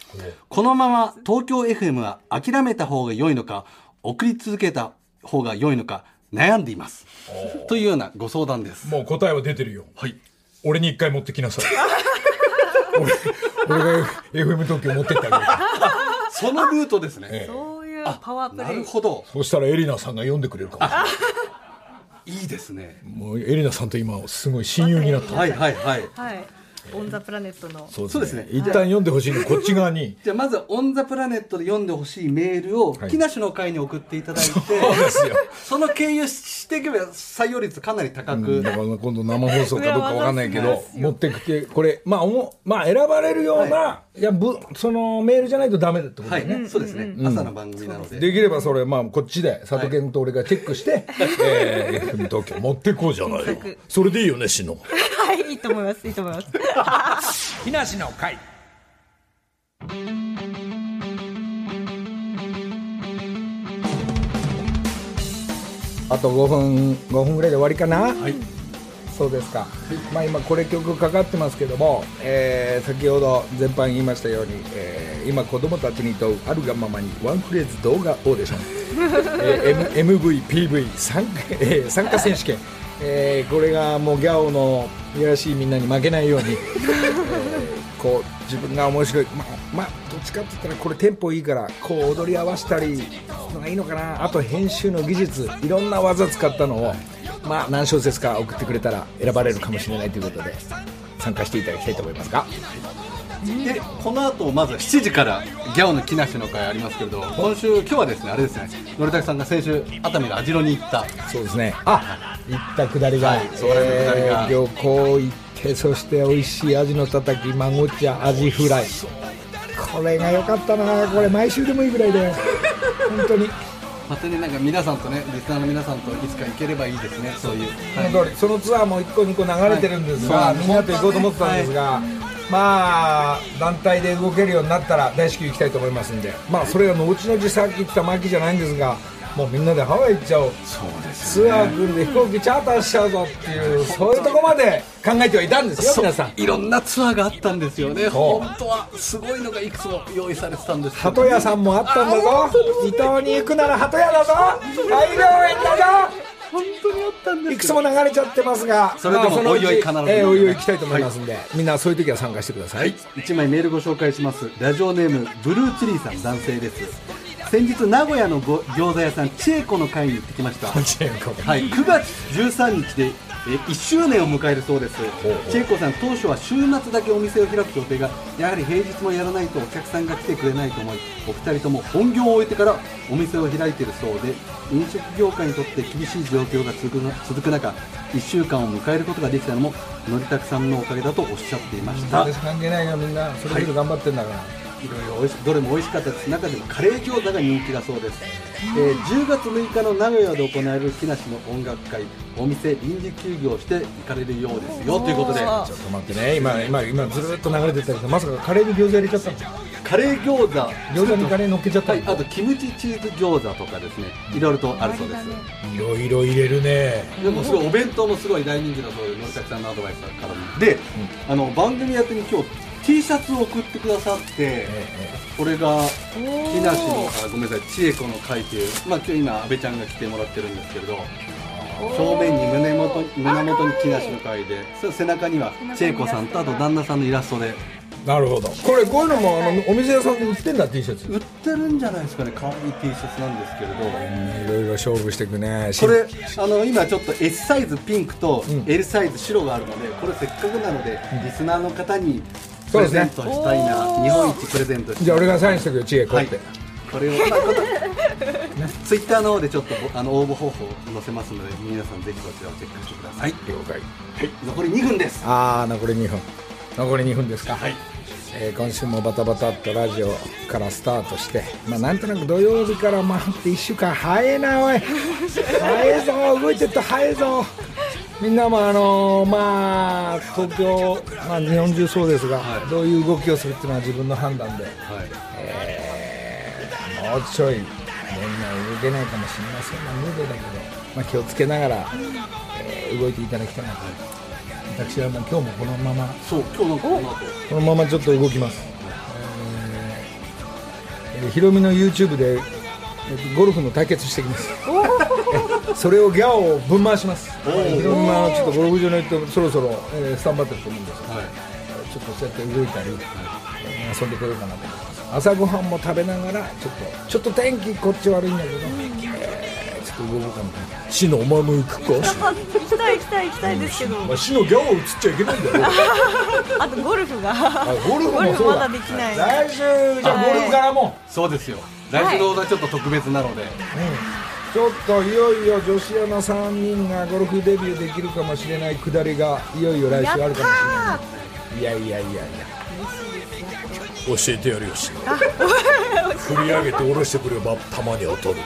Speaker 4: このまま東京 FM は諦めた方が良いのか送り続けた方が良いのか悩んでいます。というようなご相談です。
Speaker 1: もう答えは出てるよ。
Speaker 4: はい。
Speaker 1: 俺に一回持ってきなさい。俺俺が FM 東京持ってってあげる。
Speaker 4: そのルートですね、
Speaker 3: そういうパワープ
Speaker 4: な
Speaker 3: レイ。
Speaker 4: るほど。
Speaker 1: そしたらエリナさんが読んでくれるかも。しれない
Speaker 4: いいですね。
Speaker 1: もうエリナさんと今すごい親友になった。
Speaker 4: はいはいはい。
Speaker 3: はい。オンザプラネットの。
Speaker 1: そう
Speaker 4: ですね。
Speaker 1: 一旦読んでほしいのこっち側に。
Speaker 4: じゃあまずはオンザプラネットで読んでほしいメールを
Speaker 1: はい。
Speaker 4: 木梨の会に送っていただいて、
Speaker 1: そうですよ。
Speaker 4: その経由していけば採用率かなり高く、
Speaker 1: だから今度生放送かどうかわかんないけど持ってきてこれまあおもまあ選ばれるような、い、やぶそのメールじゃないとダメだってこと
Speaker 4: はい、
Speaker 1: だよね、
Speaker 4: そうですね、朝の番組なので。
Speaker 1: できればそれまあこっちで佐藤健と俺がチェックして、えー FM 東京持っていこうじゃないよ。それでいいよねしの。
Speaker 3: はいいいと思いますいいと思います。
Speaker 1: 木梨 の会。あと5分5分ぐらいで終わりかな。はいそうですか、まあ今これ曲かかってますけども、えー先ほど全般言いましたように、えー今子供たちに問うあるがままにワンフレーズ動画オーディション、えー MVPV 参加,、えー参加選手権、えーこれがもうギャオのいやらしいみんなに負けないように、えーこう自分が面白い。まあ、まあ、どっちかって言ったらこれテンポいいからこう踊り合わせたりのがいいのかな。あと編集の技術。いろんな技使ったのを、まあ、何小節か送ってくれたら選ばれるかもしれないということで参加していただきたいと思いますが。
Speaker 4: でこの後まず7時からギャオの木梨の会ありますけれど今週今日はですねあれですねのりたけさんが先週熱海の網代に行った。
Speaker 1: そうですね。あ行ったくだりが、
Speaker 4: はいそこら辺の下りが。
Speaker 1: えー漁港行ってそして美味しいアジのたたきマゴチャアジフライ。これが良かったなこれ毎週でもいいぐらいで。本当に
Speaker 4: またねなんか皆さんとねリスナーの皆さんといつか行ければいいですね。そういう、
Speaker 1: その通り。そのツアーも1個2個流れてるんです。が、
Speaker 4: はい。
Speaker 1: みんなと行こうと思ってたんですが、まあ団体で動けるようになったら大至急行きたいと思いますんで。まあそれが後々さっき言った巻じゃないんですがもうみんなでハワイ行っちゃおう。
Speaker 4: そうです
Speaker 1: ツアー組んで飛行機チャーターしちゃうぞっていうそういうとこまで考えてはいたんですよ皆さん。
Speaker 4: いろんなツアーがあったんですよね。本当はすごいのがいくつも用意されてたんです
Speaker 1: 鳩屋さんもあったんだぞ。伊東に行くなら鳩屋だぞ。大病院だぞ。
Speaker 4: 本当にあったんです
Speaker 1: いくつも流れちゃってますが
Speaker 4: それでもおいおい必ず
Speaker 1: えーおいおい行きたいと思いますんで、みんなそういう時は参加してください、
Speaker 4: はい、1枚メールご紹介します。ラジオネームブルーツリーさん男性です先日名古屋のご餃子屋さんチェーコの会に行ってきました。はい、9月13日でえ1周年を迎えるそうです。チェーコさん当初は週末だけお店を開く予定がやはり平日もやらないとお客さんが来てくれないと思いお二人とも本業を終えてからお店を開いているそうで飲食業界にとって厳しい状況が続くな続く中1週間を迎えることができたのものりたくさんのおかげだとおっしゃっていました。
Speaker 1: 私関係ないよみんな。それぞれ頑張ってんだから、
Speaker 4: いろいろ美味しどれも美味しかったです中でもカレー餃子が人気だそうです、えー10月6日の名古屋で行われる木梨の音楽会お店臨時休業して行かれるようですよ。ということで。
Speaker 1: ちょっと待ってね。今今今ずーっと流れてたけどまさかカレーに餃子入れちゃったの？
Speaker 4: カレー餃子。
Speaker 1: 餃子にカレー乗っけちゃったの、
Speaker 4: はい、あとキムチチーズ餃子とかですね。いろいろとあるそうです。
Speaker 1: いろいろ入れるね。
Speaker 4: でもすごいお弁当もすごい大人気だそうでのりたくさんのアドバイスからも。で、あの番組宛てに今日 T シャツを送ってくださって、これが木梨のあごめんなさい千恵子の書いてるまあ今日今阿部ちゃんが着てもらってるんですけれど正面に胸元胸元に木梨の書いてそ背中には千恵子さんとあと旦那さんのイラストで。
Speaker 1: なるほど。これこういうのもあのお店屋さんで売ってんだ T シャツ。
Speaker 4: 売ってるんじゃないですかね可愛い T シャツなんですけれど。
Speaker 1: いろいろ勝負していくね。
Speaker 4: これあの今ちょっと S サイズピンクと
Speaker 1: ん。
Speaker 4: L サイズ白があるのでこれせっかくなのでリスナーの方にプ
Speaker 1: そうですね。
Speaker 4: レゼントしたいな、日本一プレゼントしたい
Speaker 1: じゃあ俺がサインしてくよちえこう
Speaker 4: はい。
Speaker 1: やって、
Speaker 4: これを、まツイッターの方でちょっとあの応募方法を載せますので皆さんぜひこちらをチェックしてください、
Speaker 1: 了解。
Speaker 4: 残り2分です。
Speaker 1: ああ残り2分。残り2分ですか。はい。えー今週もバタバタっとラジオからスタートして、まあ、なんとなく土曜日から回って1週間早いなおい。早いぞ動いてった早いぞみんなもあのーまあ東京、まあ、日本中そうですが、
Speaker 4: はい。
Speaker 1: どういう動きをするっていうのは自分の判断で、
Speaker 4: はい。
Speaker 1: えーもうちょいみんな動けないかもしれませんが無理だけど、まあ、気をつけながら、えー動いていただきたいなと。私はもう今日もこのまま
Speaker 4: そう今日の後。
Speaker 1: このままちょっと動きます、えヒロミの YouTube でえーゴルフの対決してきますそれをギャオをぶん回します。いろんなちょっとゴルフ場の人そろそろ、えースタンバってると思うんですよ
Speaker 4: はい。
Speaker 1: ちょっとそうやって動いたり、えー遊んでくれるかなと思います。朝ごはんも食べながらちょっとちょっと天気こっち悪いんだけど、えーちょっと動こうかなと。シノお前も行くか？
Speaker 3: 行きたい行きたい行きたいですけど。
Speaker 1: まあ、シノギャオ映っちゃいけないんだよ。
Speaker 3: あとゴルフが。
Speaker 1: あゴルフ
Speaker 3: ゴルフ
Speaker 1: もそうだ。
Speaker 3: まだできない。
Speaker 1: 来週じゃあゴルフからも、
Speaker 4: そうですよ。来週のオーダーちょっと特別なので、
Speaker 1: ちょっといよいよ女子アナ3人がゴルフデビューできるかもしれないくだりがいよいよ来週あるかもしれない。いやいやいやいや教えてやるよし振り上げて下ろしてくればたまには取る。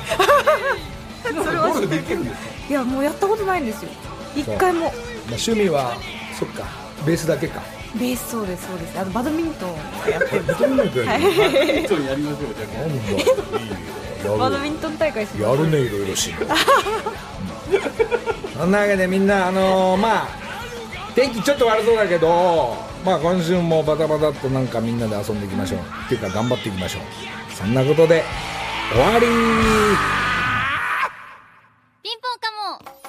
Speaker 3: それは知っていやもうやったことないんですよ。一回も。
Speaker 1: まあ、趣味はそっか。ベースだけか
Speaker 3: ベースそうですそうです。あとバドミントンやってる
Speaker 1: とにかくやる
Speaker 4: ちょっとやりましょう。じゃあ
Speaker 1: なんだいいよ
Speaker 3: バドミントン大会
Speaker 1: やるねいろいろしんどそんなわけでみんな。あのー、まあ天気ちょっと悪そうだけどまあ今週もバタバタとなんかみんなで遊んでいきましょう。っていうか頑張っていきましょう。そんなことで終わりピンポンかも